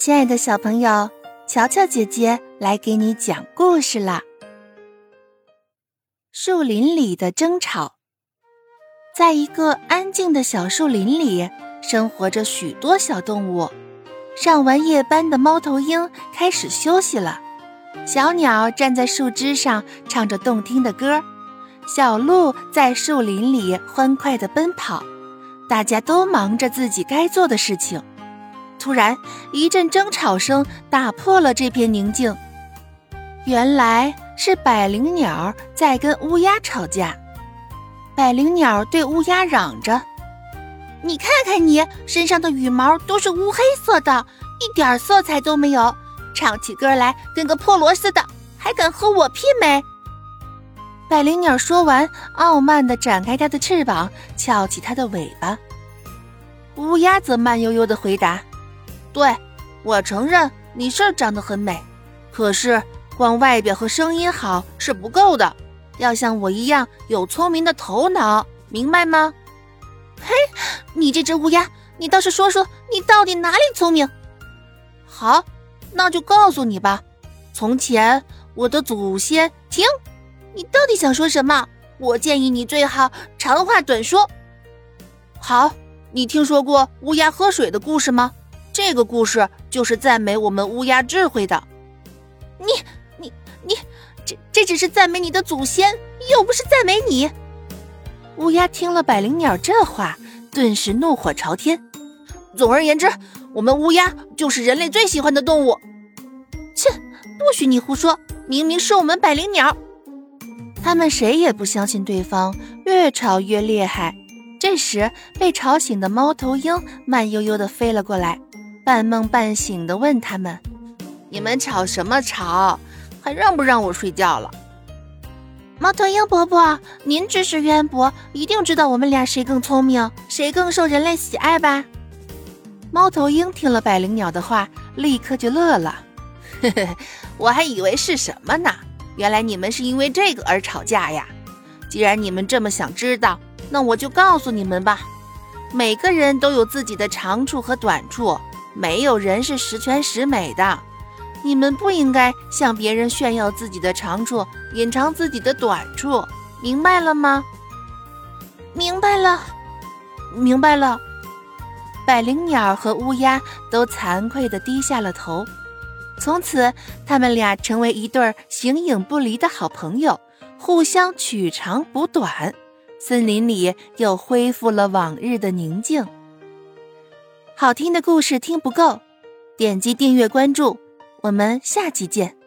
亲爱的小朋友，乔乔姐姐来给你讲故事啦。树林里的争吵，在一个安静的小树林里，生活着许多小动物。上完夜班的猫头鹰开始休息了，小鸟站在树枝上唱着动听的歌，小鹿在树林里欢快地奔跑。大家都忙着自己该做的事情。突然，一阵争吵声打破了这片宁静。原来是百灵鸟在跟乌鸦吵架。百灵鸟对乌鸦嚷着：“你看看你身上的羽毛都是乌黑色的，一点色彩都没有，唱起歌来跟个破锣似的，还敢和我媲美！”百灵鸟说完，傲慢地展开它的翅膀，翘起它的尾巴。乌鸦则慢悠悠地回答。对，我承认你是长得很美，可是光外表和声音好是不够的，要像我一样有聪明的头脑，明白吗？嘿，你这只乌鸦，你倒是说说你到底哪里聪明？好，那就告诉你吧。从前我的祖先……停！你到底想说什么？我建议你最好长话短说。好，你听说过乌鸦喝水的故事吗？这个故事就是赞美我们乌鸦智慧的。你、你、你，这这只是赞美你的祖先，又不是赞美你。乌鸦听了百灵鸟这话，顿时怒火朝天。总而言之，我们乌鸦就是人类最喜欢的动物。切，不许你胡说！明明是我们百灵鸟。他们谁也不相信对方，越吵越厉害。这时，被吵醒的猫头鹰慢悠悠地飞了过来。半梦半醒的问他们：“你们吵什么吵？还让不让我睡觉了？”猫头鹰伯伯，您知识渊博，一定知道我们俩谁更聪明，谁更受人类喜爱吧？猫头鹰听了百灵鸟的话，立刻就乐了：“嘿嘿，我还以为是什么呢？原来你们是因为这个而吵架呀！既然你们这么想知道，那我就告诉你们吧。每个人都有自己的长处和短处。”没有人是十全十美的，你们不应该向别人炫耀自己的长处，隐藏自己的短处，明白了吗？明白了，明白了。百灵鸟和乌鸦都惭愧地低下了头。从此，他们俩成为一对形影不离的好朋友，互相取长补短。森林里又恢复了往日的宁静。好听的故事听不够，点击订阅关注，我们下期见。